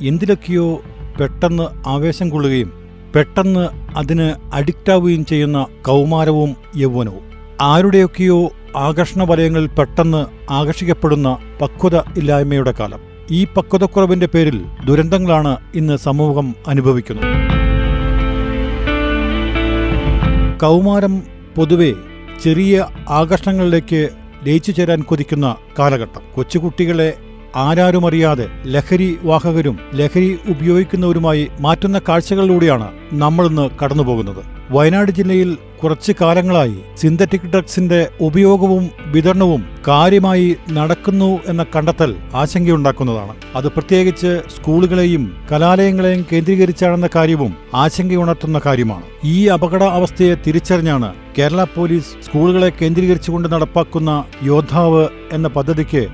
എന്തിലൊക്കെയോ പെട്ടെന്ന് ആവേശം കൊള്ളുകയും പെട്ടെന്ന് അതിന് അഡിക്റ്റാവുകയും ചെയ്യുന്ന കൗമാരവും യൗവനവും. ആരുടെയൊക്കെയോ ആകർഷണ വലയങ്ങളിൽ പെട്ടെന്ന് ആകർഷിക്കപ്പെടുന്ന പക്വത ഇല്ലായ്മയുടെ കാലം. ഈ പക്വതക്കുറവിന്റെ പേരിൽ ദുരന്തങ്ങളാണ് ഇന്ന് സമൂഹം അനുഭവിക്കുന്നത്. കൗമാരം പൊതുവെ ചെറിയ ആകർഷണങ്ങളിലേക്ക് ലയിച്ചു ചേരാൻ കൊതിക്കുന്ന കാലഘട്ടം. കൊച്ചുകുട്ടികളെ ആരാരുമറിയാതെ ലഹരി വാഹകരും ലഹരി ഉപയോഗിക്കുന്നവരുമായി മാറ്റുന്ന കാഴ്ചകളിലൂടെയാണ് നമ്മൾ ഇന്ന് കടന്നുപോകുന്നത്. വയനാട് ജില്ലയിൽ കുറച്ചു കാലങ്ങളായി സിന്തറ്റിക് ഡ്രഗ്സിന്റെ ഉപയോഗവും വിതരണവും കാര്യമായി നടക്കുന്നു എന്ന കണ്ടെത്തൽ ആശങ്കയുണ്ടാക്കുന്നതാണ്. അത് പ്രത്യേകിച്ച് സ്കൂളുകളെയും കലാലയങ്ങളെയും കേന്ദ്രീകരിച്ചാണെന്ന കാര്യവും ആശങ്കയുണർത്തുന്ന കാര്യമാണ്. ഈ അപകട അവസ്ഥയെ തിരിച്ചറിഞ്ഞാണ് കേരള പോലീസ് സ്കൂളുകളെ കേന്ദ്രീകരിച്ചുകൊണ്ട് നടപ്പാക്കുന്ന യോദ്ധാവ് എന്ന പദ്ധതിക്ക്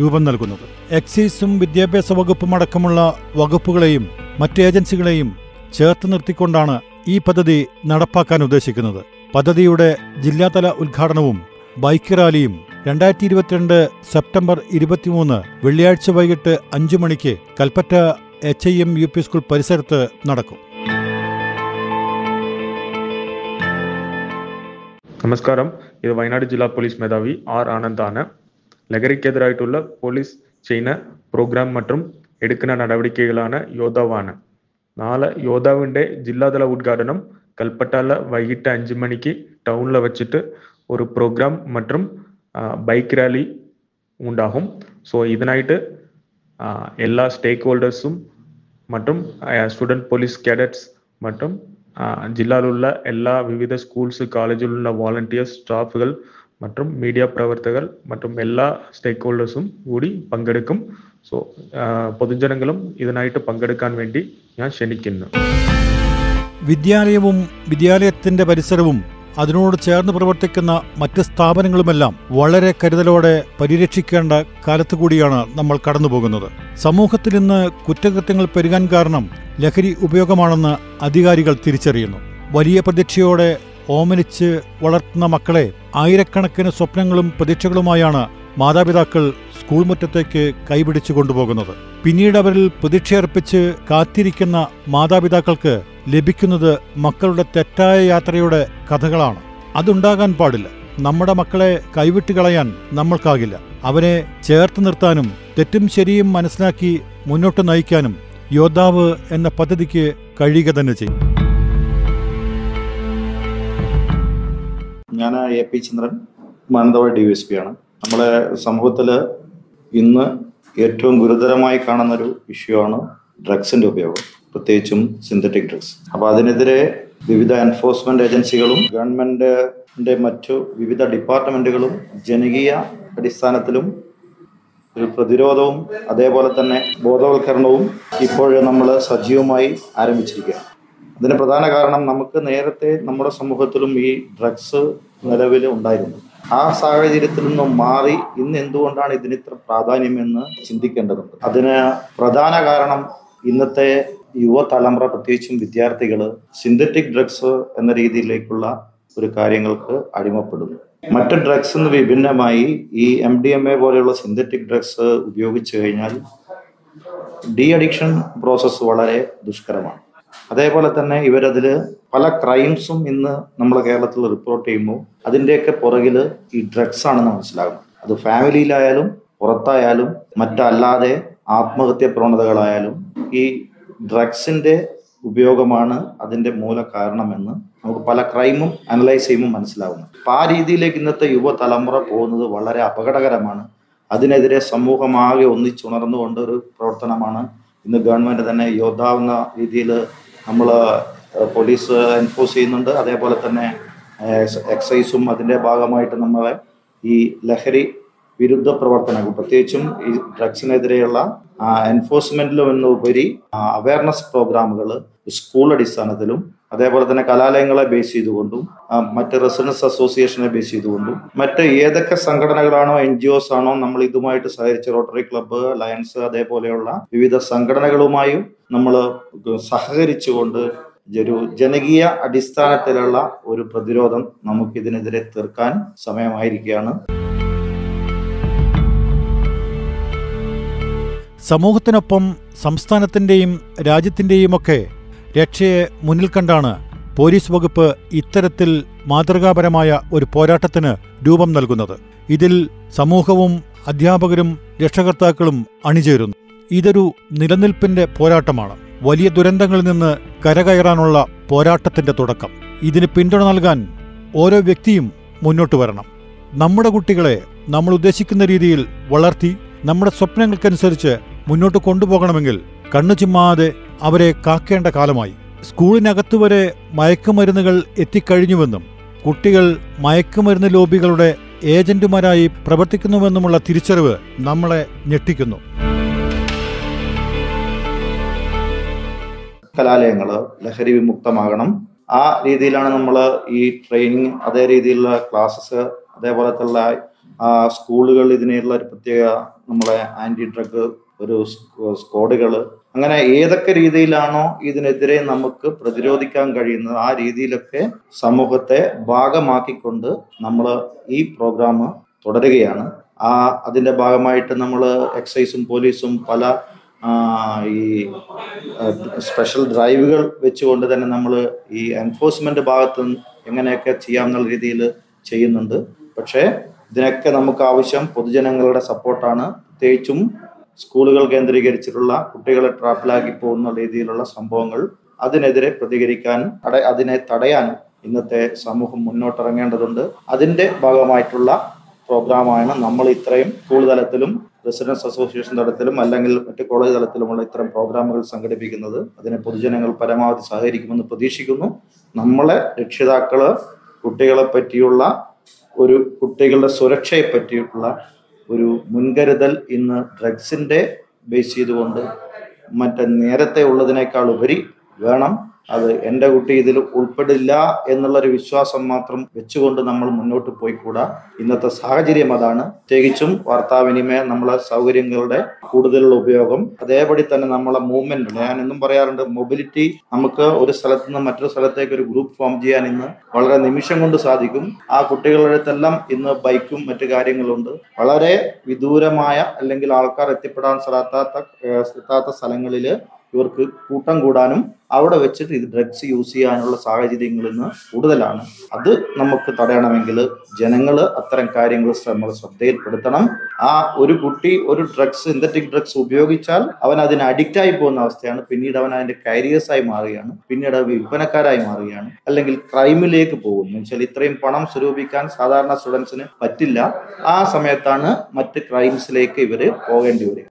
രൂപം നൽകുന്നത്. എക്സൈസും വിദ്യാഭ്യാസ വകുപ്പും അടക്കമുള്ള വകുപ്പുകളെയും മറ്റ് ഏജൻസികളെയും ചേർത്ത് നിർത്തിക്കൊണ്ടാണ് ഈ പദ്ധതി നടപ്പാക്കാൻ ഉദ്ദേശിക്കുന്നത്. പദ്ധതിയുടെ ജില്ലാതല ഉദ്ഘാടനവും ബൈക്ക് റാലിയും രണ്ടായിരത്തി ഇരുപത്തിരണ്ട് സെപ്റ്റംബർ ഇരുപത്തിമൂന്ന് വെള്ളിയാഴ്ച വൈകിട്ട് അഞ്ചു മണിക്ക് Kalpetta H I M U P school പരിസരത്ത് നടക്കും. നമസ്കാരം. ഇത് വയനാട് ജില്ലാ പോലീസ് മേധാവി ആർ ആനന്ദാണ്. ലഹരിക്കെതിരായിട്ടുള്ള പോലീസ് ചെയ്യുന്ന പ്രോഗ്രാം மற்றும் എടുക്കുന്ന നടപടികളാണ് യോദ്ധാവാണ് നാളെ യോദ്ധാവിൻ്റെ ജില്ലാതല ഉദ്ഘാടനം കൽപ്പറ്റയിലെ വൈകിട്ട് അഞ്ച് മണിക്ക് ടൗണിൽ വെച്ചിട്ട് ഒരു പ്രോഗ്രാം மற்றும் ബൈക്ക് റാലി ഉണ്ടാകും സോ ഇതിനായിട്ട് ആ, എല്ലാ സ്റ്റേക്ക് ഹോൾഡേഴ്സും மற்றும் സ്റ്റുഡൻറ് പോലീസ് കേഡറ്റ്സ് மற்றும் ആ, ജില്ലയിലുള്ള എല്ലാ വിവിധ സ്കൂൾസ് കോളേജിലുള്ള വോളണ്ടിയേഴ്സ് സ്റ്റാഫുകൾ மற்றும் മീഡിയ പ്രവർത്തകർ மற்றும் എല്ലാ സ്റ്റേക്ക് ഹോൾഡേഴ്സും കൂടി പങ്കെടുക്കും സോ പൊതുജനങ്ങളും ഇതിനായിട്ട് പങ്കെടുക്കാൻ വേണ്ടി ഞാൻ ക്ഷണിക്കുന്നു വിദ്യാലയവും വിദ്യാലയത്തിന്റെ പരിസരവും അതിനോട് ചേർന്ന് പ്രവർത്തിക്കുന്ന മറ്റ് സ്ഥാപനങ്ങളുമെല്ലാം വളരെ കരുതലോടെ പരിരക്ഷിക്കേണ്ട കാലത്തുകൂടിയാണ് നമ്മൾ കടന്നുപോകുന്നത് സമൂഹത്തിൽ ഇന്ന് കുറ്റകൃത്യങ്ങൾ പെരുകാൻ കാരണം ലഹരി ഉപയോഗമാണെന്ന് അധികാരികൾ തിരിച്ചറിയുന്നു വലിയ പ്രതീക്ഷയോടെ ഓമനിച്ച് വളർത്തുന്ന മക്കളെ ആയിരക്കണക്കിന് സ്വപ്നങ്ങളും പ്രതീക്ഷകളുമായാണ് മാതാപിതാക്കൾ സ്കൂൾ മുറ്റത്തേക്ക് കൈപിടിച്ചു കൊണ്ടുപോകുന്നത്. പിന്നീട് അവരിൽ പ്രതീക്ഷയർപ്പിച്ച് കാത്തിരിക്കുന്ന മാതാപിതാക്കൾക്ക് ലഭിക്കുന്നത് മക്കളുടെ തെറ്റായ യാത്രയുടെ കഥകളാണ്. അതുണ്ടാകാൻ പാടില്ല. നമ്മുടെ മക്കളെ കൈവിട്ട് കളയാൻ നമ്മൾക്കാകില്ല. അവരെ ചേർത്ത് നിർത്താനും തെറ്റും ശരിയും മനസ്സിലാക്കി മുന്നോട്ട് നയിക്കാനും യോദ്ധാവ് എന്ന പദ്ധതിക്ക് കഴിയുക തന്നെ ചെയ്യും. ഞാൻ A P Chandran Mananthavady D S P ആണ്. നമ്മുടെ സമൂഹത്തിൽ ഇന്ന് ഏറ്റവും ഗുരുതരമായി കാണുന്നൊരു ഇഷ്യൂ ആണ് ഡ്രഗ്സിന്റെ ഉപയോഗം പ്രത്യേകിച്ചും സിന്തറ്റിക് ഡ്രഗ്സ് അപ്പോൾ അതിനെതിരെ വിവിധ എൻഫോഴ്സ്മെന്റ് ഏജൻസികളും ഗവൺമെന്റിന്റെ മറ്റു വിവിധ ഡിപ്പാർട്ട്മെന്റുകളും ജനകീയ അടിസ്ഥാനത്തിലും ഒരു പ്രതിരോധവും അതേപോലെ തന്നെ ബോധവൽക്കരണവും ഇപ്പോൾ നമ്മൾ സജീവമായി ആരംഭിച്ചിരിക്കുകയാണ്. അതിന് പ്രധാന കാരണം നമുക്ക് നേരത്തെ നമ്മുടെ സമൂഹത്തിലും ഈ ഡ്രഗ്സ് നിലവിൽ ഉണ്ടായിരുന്നു. ആ സാഹചര്യത്തിൽ നിന്നും മാറി ഇന്ന് എന്തുകൊണ്ടാണ് ഇതിന് ഇത്ര പ്രാധാന്യമെന്ന് ചിന്തിക്കേണ്ടതുണ്ട്. അതിന് പ്രധാന കാരണം ഇന്നത്തെ യുവതലമുറ പ്രത്യേകിച്ചും വിദ്യാർത്ഥികൾ സിന്തറ്റിക് ഡ്രഗ്സ് എന്ന രീതിയിലേക്കുള്ള ഒരു കാര്യങ്ങൾക്ക് അടിമപ്പെടുന്നു. മറ്റ് ഡ്രഗ്സ് നിന്ന് വിഭിന്നമായി ഈ എം ഡി എം എ പോലെയുള്ള സിന്തറ്റിക് ഡ്രഗ്സ് ഉപയോഗിച്ചു കഴിഞ്ഞാൽ ഡി അഡിക്ഷൻ പ്രോസസ്സ് വളരെ ദുഷ്കരമാണ്. അതേപോലെ തന്നെ ഇവരതിൽ പല ക്രൈംസും ഇന്ന് നമ്മൾ കേരളത്തിൽ റിപ്പോർട്ട് ചെയ്യുമ്പോൾ അതിന്റെയൊക്കെ പുറകിൽ ഈ ഡ്രഗ്സ് ആണെന്ന് മനസ്സിലാകും അത് ഫാമിലിയിലായാലും പുറത്തായാലും മറ്റല്ലാതെ ആത്മഹത്യ പ്രവണതകളായാലും ഈ ഡ്രഗ്സിന്റെ ഉപയോഗമാണ് അതിന്റെ മൂല കാരണമെന്ന് നമുക്ക് പല ക്രൈമും അനലൈസ് ചെയ്യുമ്പോൾ മനസ്സിലാവുന്നു അപ്പൊ ആ രീതിയിലേക്ക് ഇന്നത്തെ യുവതലമുറ പോകുന്നത് വളരെ അപകടകരമാണ്. അതിനെതിരെ സമൂഹമാകെ ഒന്നിച്ചുണർന്നുകൊണ്ട് ഒരു പ്രവർത്തനമാണ് ഇന്ന് ഗവൺമെന്റ് തന്നെ യോദ്ധാവുന്ന രീതിയിൽ നമ്മൾ പോലീസ് എൻഫോഴ്സ് ചെയ്യുന്നുണ്ട്. അതേപോലെ തന്നെ എക്സൈസും അതിന്റെ ഭാഗമായിട്ട് നമ്മളെ ഈ ലഹരി വിരുദ്ധ പ്രവർത്തനങ്ങൾ പ്രത്യേകിച്ചും ഈ ഡ്രഗ്സിനെതിരെയുള്ള എൻഫോഴ്സ്മെന്റിലും എന്നുപരി അവയർനെസ് പ്രോഗ്രാമുകൾ സ്കൂൾ അടിസ്ഥാനത്തിലും അതേപോലെ തന്നെ കലാലയങ്ങളെ ബേസ് ചെയ്തുകൊണ്ടും മറ്റ് റെസിഡൻസ് അസോസിയേഷനെ ബേസ് ചെയ്തുകൊണ്ടും മറ്റ് ഏതൊക്കെ സംഘടനകളാണോ എൻ ജി ഒസ് ആണോ നമ്മൾ ഇതുമായിട്ട് സഹകരിച്ച റോട്ടറി ക്ലബ്ബ് ലയൻസ് അതേപോലെയുള്ള വിവിധ സംഘടനകളുമായും നമ്മൾ സഹകരിച്ചുകൊണ്ട് ഒരു ജനകീയ അടിസ്ഥാനത്തിലുള്ള ഒരു പ്രതിരോധം നമുക്കിതിനെതിരെ തീർക്കാൻ സമയമായിരിക്കുകയാണ്. സമൂഹത്തിനൊപ്പം സംസ്ഥാനത്തിന്റെയും രാജ്യത്തിന്റെയുമൊക്കെ രക്ഷയെ മുന്നിൽ കണ്ടാണ് പോലീസ് വകുപ്പ് ഇത്തരത്തിൽ മാതൃകാപരമായ ഒരു പോരാട്ടത്തിന് രൂപം നൽകുന്നത്. ഇതിൽ സമൂഹവും അധ്യാപകരും രക്ഷകർത്താക്കളും അണിചേരുന്നു. ഇതൊരു നിലനിൽപ്പിന്റെ പോരാട്ടമാണ്. വലിയ ദുരന്തങ്ങളിൽ നിന്ന് കരകയറാനുള്ള പോരാട്ടത്തിന്റെ തുടക്കം. ഇതിന് പിന്തുണ നൽകാൻ ഓരോ വ്യക്തിയും മുന്നോട്ട് വരണം. നമ്മുടെ കുട്ടികളെ നമ്മൾ ഉദ്ദേശിക്കുന്ന രീതിയിൽ വളർത്തി നമ്മുടെ സ്വപ്നങ്ങൾക്കനുസരിച്ച് മുന്നോട്ട് കൊണ്ടുപോകണമെങ്കിൽ കണ്ണു ചിമ്മാതെ അവരെ കാക്കേണ്ട കാലമായി. സ്കൂളിനകത്തുവരെ മയക്കുമരുന്നുകൾ എത്തിക്കഴിഞ്ഞുവെന്നും കുട്ടികൾ മയക്കുമരുന്ന് ലോബികളുടെ ഏജന്റുമാരായി പ്രവർത്തിക്കുന്നുവെന്നുമുള്ള തിരിച്ചറിവ് നമ്മളെ ഞെട്ടിക്കുന്നു. കലാലയങ്ങൾ ലഹരി വിമുക്തമാകണം. ആ രീതിയിലാണ് നമ്മൾ ഈ ട്രെയിനിങ് അതേ രീതിയിലുള്ള ക്ലാസ്സസ് അതേപോലത്തുള്ള ആ സ്കൂളുകൾ ഇതിനുള്ള ഒരു പ്രത്യേക നമ്മളെ ആന്റി ഡ്രഗ് ഒരു സ്കോഡുകൾ അങ്ങനെ ഏതൊക്കെ രീതിയിലാണോ ഇതിനെതിരെ നമുക്ക് പ്രതിരോധിക്കാൻ കഴിയുന്നത് ആ രീതിയിലൊക്കെ സമൂഹത്തെ ഭാഗമാക്കിക്കൊണ്ട് നമ്മൾ ഈ പ്രോഗ്രാം തുടരുകയാണ്. ആ അതിന്റെ ഭാഗമായിട്ട് നമ്മൾ എക്സൈസും പോലീസും പല ഈ സ്പെഷ്യൽ ഡ്രൈവുകൾ വെച്ചുകൊണ്ട് തന്നെ നമ്മൾ ഈ എൻഫോഴ്സ്മെന്റ് ഭാഗത്ത് എങ്ങനെയൊക്കെ ചെയ്യാമെന്നുള്ള രീതിയിൽ ചെയ്യുന്നുണ്ട്. പക്ഷേ ഇതിനൊക്കെ നമുക്ക് ആവശ്യം പൊതുജനങ്ങളുടെ സപ്പോർട്ടാണ്. പ്രത്യേകിച്ചും സ്കൂളുകൾ കേന്ദ്രീകരിച്ചിട്ടുള്ള കുട്ടികളെ ട്രാപ്പിലാക്കി പോകുന്ന രീതിയിലുള്ള സംഭവങ്ങൾ അതിനെതിരെ പ്രതികരിക്കാൻ തട അതിനെ തടയാനും ഇന്നത്തെ സമൂഹം മുന്നോട്ടിറങ്ങേണ്ടതുണ്ട്. അതിന്റെ ഭാഗമായിട്ടുള്ള പ്രോഗ്രാമാണ് നമ്മൾ ഇത്രയും സ്കൂൾ തലത്തിലും റെസിഡൻസ് അസോസിയേഷൻ തലത്തിലും അല്ലെങ്കിൽ മറ്റ് കോളേജ് തലത്തിലുമുള്ള ഇത്തരം പ്രോഗ്രാമുകൾ സംഘടിപ്പിക്കുന്നത്. അതിനെ പൊതുജനങ്ങൾ പരമാവധി സഹകരിക്കുമെന്ന് പ്രതീക്ഷിക്കുന്നു. നമ്മളെ രക്ഷിതാക്കൾ കുട്ടികളെ പറ്റിയുള്ള ഒരു കുട്ടികളുടെ സുരക്ഷയെ പറ്റിയിട്ടുള്ള ഒരു മുൻകരുതൽ ഇന്ന് ഡ്രഗ്സിന്റെ ബേസ് ചെയ്തുകൊണ്ട് മറ്റേ നേരത്തെ ഉള്ളതിനേക്കാൾ ഉപരി വേണം അത് എന്റെ കുട്ടി ഇതിൽ ഉൾപ്പെടില്ല എന്നുള്ളൊരു വിശ്വാസം മാത്രം വെച്ചുകൊണ്ട് നമ്മൾ മുന്നോട്ട് പോയിക്കൂടാ. ഇന്നത്തെ സാഹചര്യം അതാണ്. പ്രത്യേകിച്ചും വാർത്താവിനിമയം നമ്മളെ സൗകര്യങ്ങളുടെ കൂടുതലുള്ള ഉപയോഗം. അതേപടി തന്നെ നമ്മളെ മൂവ്മെന്റ് ഞാൻ എന്നും പറയാറുണ്ട് മൊബിലിറ്റി നമുക്ക് ഒരു സ്ഥലത്ത് നിന്ന് മറ്റൊരു സ്ഥലത്തേക്ക് ഒരു ഗ്രൂപ്പ് ഫോം ചെയ്യാൻ ഇന്ന് വളരെ നിമിഷം കൊണ്ട് സാധിക്കും. ആ കുട്ടികളുടെ ഇന്ന് ബൈക്കും മറ്റു കാര്യങ്ങളുണ്ട്. വളരെ വിദൂരമായ അല്ലെങ്കിൽ ആൾക്കാർ എത്തിപ്പെടാൻ സ്ഥലത്താത്ത എത്താത്ത സ്ഥലങ്ങളിൽ ഇവർക്ക് കൂട്ടം കൂടാനും അവിടെ വെച്ചിട്ട് ഇത് ഡ്രഗ്സ് യൂസ് ചെയ്യാനുള്ള സാഹചര്യങ്ങൾ ഇന്ന് കൂടുതലാണ്. അത് നമുക്ക് തടയണമെങ്കിൽ ജനങ്ങൾ അത്തരം കാര്യങ്ങൾ നമ്മൾ ശ്രദ്ധയിൽപ്പെടുത്തണം. ആ ഒരു കുട്ടി ഒരു ഡ്രഗ്സ് സിന്തറ്റിക് ഡ്രഗ്സ് ഉപയോഗിച്ചാൽ അവൻ അതിന് അഡിക്റ്റ് ആയി പോകുന്ന അവസ്ഥയാണ്. പിന്നീട് അവൻ അതിന്റെ കാരിയേഴ്സ് ആയി മാറുകയാണ്. പിന്നീട് അവ വിൽപ്പനക്കാരായി മാറുകയാണ്. അല്ലെങ്കിൽ ക്രൈമിലേക്ക് പോകുന്നു. വെച്ചാൽ ഇത്രയും പണം സ്വരൂപിക്കാൻ സാധാരണ സ്റ്റുഡൻസിന് പറ്റില്ല. ആ സമയത്താണ് മറ്റ് ക്രൈംസിലേക്ക് ഇവർ പോകേണ്ടി വരിക.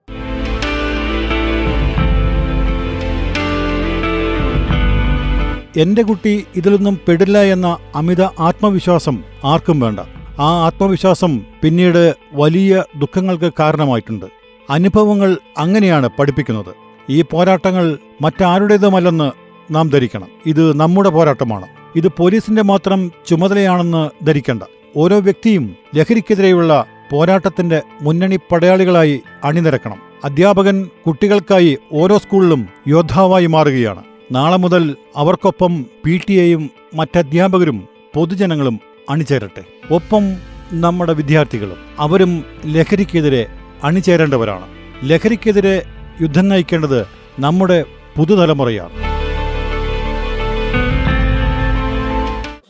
എന്റെ കുട്ടി ഇതിലൊന്നും പെടില്ല എന്ന അമിത ആത്മവിശ്വാസം ആർക്കും വേണ്ട. ആ ആത്മവിശ്വാസം പിന്നീട് വലിയ ദുഃഖങ്ങൾക്ക് കാരണമായിട്ടുണ്ട്. അനുഭവങ്ങൾ അങ്ങനെയാണ് പഠിപ്പിക്കുന്നത്. ഈ പോരാട്ടങ്ങൾ മറ്റാരുടേതുമല്ലെന്ന് നാം ധരിക്കണം. ഇത് നമ്മുടെ പോരാട്ടമാണ്. ഇത് പോലീസിന്റെ മാത്രം ചുമതലയാണെന്ന് ധരിക്കേണ്ട. ഓരോ വ്യക്തിയും ലഹരിക്കെതിരെയുള്ള പോരാട്ടത്തിന്റെ മുന്നണി പടയാളികളായി അണിനിരക്കണം. അധ്യാപകൻ കുട്ടികൾക്കായി ഓരോ സ്കൂളിലും യോദ്ധാവായി മാറുകയാണ്. നാളെ മുതൽ അവർക്കൊപ്പം പി ടി എയും മറ്റധ്യാപകരും പൊതുജനങ്ങളും അണിചേരട്ടെ. ഒപ്പം നമ്മുടെ വിദ്യാർത്ഥികളും അവരും ലഹരിക്കെതിരെ അണിചേരേണ്ടവരാണ്. ലഹരിക്കെതിരെ യുദ്ധം നയിക്കേണ്ടത് നമ്മുടെ പുതുതലമുറയാണ്.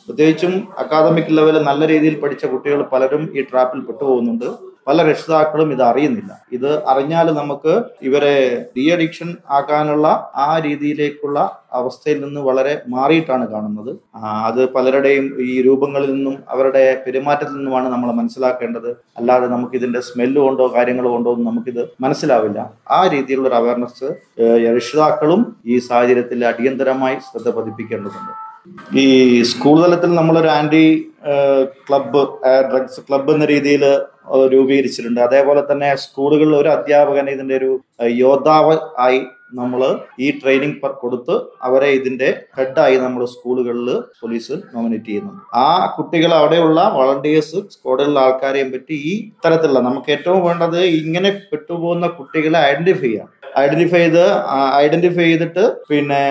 പ്രത്യേകിച്ചും അക്കാദമിക് ലെവലിൽ നല്ല രീതിയിൽ പഠിച്ച കുട്ടികൾ പലരും ഈ ട്രാപ്പിൽ പെട്ടുപോകുന്നുണ്ട്. പല രക്ഷിതാക്കളും ഇത് അറിയുന്നില്ല. ഇത് അറിഞ്ഞാൽ നമുക്ക് ഇവരെ ഡി അഡിക്ഷൻ ആക്കാനുള്ള ആ രീതിയിലേക്കുള്ള അവസ്ഥയിൽ നിന്ന് വളരെ മാറിയിട്ടാണ് കാണുന്നത്. അത് പലരുടെയും ഈ രൂപങ്ങളിൽ നിന്നും അവരുടെ പെരുമാറ്റത്തിൽ നിന്നുമാണ് നമ്മൾ മനസ്സിലാക്കേണ്ടത്. അല്ലാതെ നമുക്ക് ഇതിന്റെ സ്മെല്ല് കൊണ്ടോ കാര്യങ്ങളോ കൊണ്ടോ ഒന്നും നമുക്കിത് മനസ്സിലാവില്ല. ആ രീതിയിലുള്ള ഒരു അവയർനെസ് രക്ഷിതാക്കളും ഈ സാഹചര്യത്തിൽ അടിയന്തരമായി ശ്രദ്ധ പതിപ്പിക്കേണ്ടതുണ്ട്. ഈ സ്കൂൾ തലത്തിൽ നമ്മളൊരു ആന്റി ക്ലബ്ബ് ഡ്രഗ്സ് ക്ലബ്ബ് എന്ന രീതിയിൽ രൂപീകരിച്ചിട്ടുണ്ട്. അതേപോലെ തന്നെ സ്കൂളുകളിൽ ഒരു അധ്യാപകൻ ഇതിന്റെ ഒരു യോദ്ധാവ് ആയി നമ്മൾ ഈ ട്രെയിനിങ് കൊടുത്ത് അവരെ ഇതിന്റെ ഹെഡായി നമ്മൾ സ്കൂളുകളിൽ പോലീസ് നോമിനേറ്റ് ചെയ്യുന്നുണ്ട്. ആ കുട്ടികൾ അവിടെയുള്ള വളണ്ടിയേഴ്സ് സ്കോഡിലുള്ള ആൾക്കാരെയും പറ്റി ഈ തരത്തിലുള്ള നമുക്ക് ഏറ്റവും വേണ്ടത് ഇങ്ങനെ പെട്ടുപോകുന്ന കുട്ടികളെ ഐഡന്റിഫൈ ചെയ്യാം ഐഡന്റിഫൈ ചെയ്ത് ഐഡന്റിഫൈ ചെയ്തിട്ട് പിന്നെ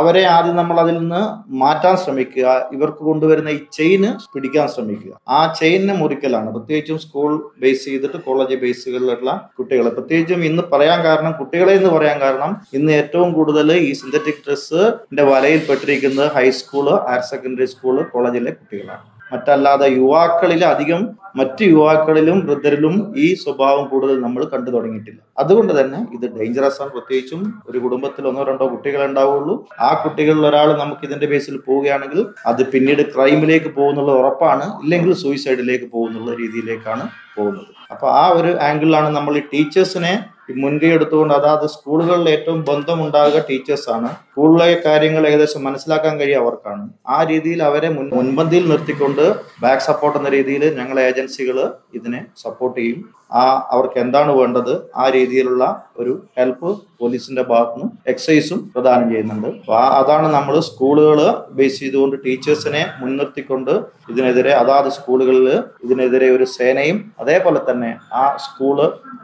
അവരെ ആദ്യം നമ്മൾ അതിൽ നിന്ന് മാറ്റാൻ ശ്രമിക്കുക. ഇവർക്ക് കൊണ്ടുവരുന്ന ഈ ചെയിന് പിടിക്കാൻ ശ്രമിക്കുക. ആ ചെയിനിനെ മുറിക്കലാണ്. പ്രത്യേകിച്ചും സ്കൂൾ ബേസ് ചെയ്തിട്ട് കോളേജ് ബേസുകളിലുള്ള കുട്ടികളെ. പ്രത്യേകിച്ചും ഇന്ന് പറയാൻ കാരണം കുട്ടികളെ എന്ന് പറയാൻ കാരണം ഇന്ന് ഏറ്റവും കൂടുതൽ ഈ സിന്തറ്റിക് ഡ്രസ്സിന്റെ വലയിൽ പെട്ടിരിക്കുന്നത് high school higher secondary school കോളേജിലെ കുട്ടികളാണ്. മറ്റല്ലാതെ യുവാക്കളിൽ അധികം മറ്റ് യുവാക്കളിലും വൃദ്ധരിലും ഈ സ്വഭാവം കൂടുതൽ നമ്മൾ കണ്ടു തുടങ്ങിയിട്ടില്ല. അതുകൊണ്ട് തന്നെ ഇത് ഡേഞ്ചറസ് ആണ്. പ്രത്യേകിച്ചും ഒരു കുടുംബത്തിൽ ഒന്നോ രണ്ടോ കുട്ടികൾ ഉണ്ടാവുള്ളൂ. ആ കുട്ടികളിൽ ഒരാൾ നമുക്ക് ഇതിന്റെ ബേസിൽ പോവുകയാണെങ്കിൽ അത് പിന്നീട് ക്രൈമിലേക്ക് പോകുന്നുള്ള ഉറപ്പാണ്. ഇല്ലെങ്കിൽ സൂയിസൈഡിലേക്ക് പോകുന്നുള്ള രീതിയിലേക്കാണ് പോകുന്നത്. അപ്പൊ ആ ഒരു ആംഗിളിലാണ് നമ്മൾ ഈ ടീച്ചേഴ്സിനെ മുൻകൈ എടുത്തുകൊണ്ട് അതാത് സ്കൂളുകളിൽ ഏറ്റവും ബന്ധമുണ്ടാകുക ടീച്ചേഴ്സാണ് സ്കൂളിലെ കാര്യങ്ങൾ ഏകദേശം മനസ്സിലാക്കാൻ കഴിയുക അവർക്കാണ്. ആ രീതിയിൽ അവരെ മുൻ മുൻപന്തിയിൽ നിർത്തിക്കൊണ്ട് ബാക്ക് സപ്പോർട്ട് എന്ന രീതിയിൽ ഞങ്ങളെ ഏജൻസികൾ ഇതിനെ സപ്പോർട്ട് ചെയ്യും. ആ അവർക്ക് എന്താണ് വേണ്ടത്? ആ രീതിയിലുള്ള ഒരു ഹെൽപ്പ് പോലീസിന്റെ ഭാഗത്തുനിന്ന് എക്സൈസും പ്രദാനം ചെയ്യുന്നുണ്ട്. അതാണ് നമ്മൾ സ്കൂളുകൾ ബേസ് ചെയ്തുകൊണ്ട് ടീച്ചേഴ്സിനെ മുൻനിർത്തിക്കൊണ്ട് ഇതിനെതിരെ അതാത് സ്കൂളുകളിൽ ഇതിനെതിരെ ഒരു സേനയും അതേപോലെ തന്നെ ആ സ്കൂൾ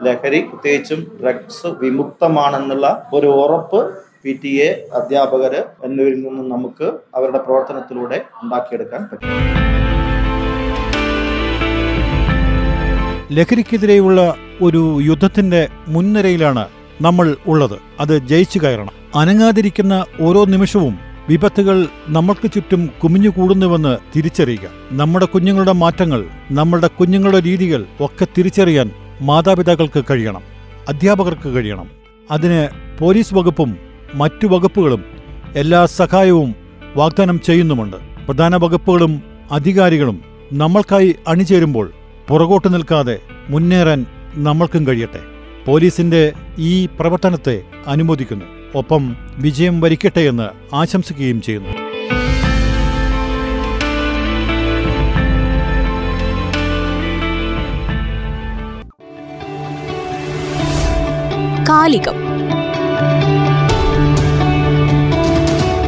ലഹരി പ്രത്യേകിച്ചും ഡ്രഗ്സ് വിമുക്തമാണെന്നുള്ള ഒരു ഉറപ്പ് പി ടി എ അധ്യാപകര് എന്നിവരിൽ നിന്നും നമുക്ക് അവരുടെ പ്രവർത്തനത്തിലൂടെ ഉണ്ടാക്കിയെടുക്കാൻ പറ്റും. ലഹരിക്കെതിരെയുള്ള ഒരു യുദ്ധത്തിന്റെ മുൻനിരയിലാണ് നമ്മൾ ഉള്ളത്. അത് ജയിച്ചു കയറണം. അനങ്ങാതിരിക്കുന്ന ഓരോ നിമിഷവും വിപത്തുകൾ നമ്മൾക്ക് ചുറ്റും കുമിഞ്ഞുകൂടുന്നുവെന്ന് തിരിച്ചറിയുക. നമ്മുടെ കുഞ്ഞുങ്ങളുടെ മാറ്റങ്ങൾ നമ്മുടെ കുഞ്ഞുങ്ങളുടെ രീതികൾ ഒക്കെ തിരിച്ചറിയാൻ മാതാപിതാക്കൾക്ക് കഴിയണം. അധ്യാപകർക്ക് കഴിയണം. അതിന് പോലീസ് വകുപ്പും മറ്റു വകുപ്പുകളും എല്ലാ സഹായവും വാഗ്ദാനം ചെയ്യുന്നുമുണ്ട്. പ്രധാന വകുപ്പുകളും അധികാരികളും നമ്മൾക്കായി അണിചേരുമ്പോൾ പുറകോട്ട് നിൽക്കാതെ മുന്നേറാൻ നമ്മൾക്കും കഴിയട്ടെ. പോലീസിന്റെ ഈ പ്രവർത്തനത്തെ അനുമോദിക്കുന്നു. ഒപ്പം വിജയം വരിക്കട്ടെ എന്ന് ആശംസിക്കുകയും ചെയ്യുന്നു. കാലികം.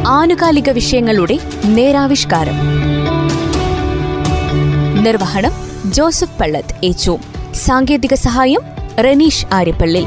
ആനുകാലിക വിഷയങ്ങളുടെ നേരാവിഷ്കാരം. നിർവഹണം ജോസഫ് പള്ളത്ത് ഏച്ചു സാങ്കേതിക സഹായം റനീഷ് ആര്യപ്പള്ളി.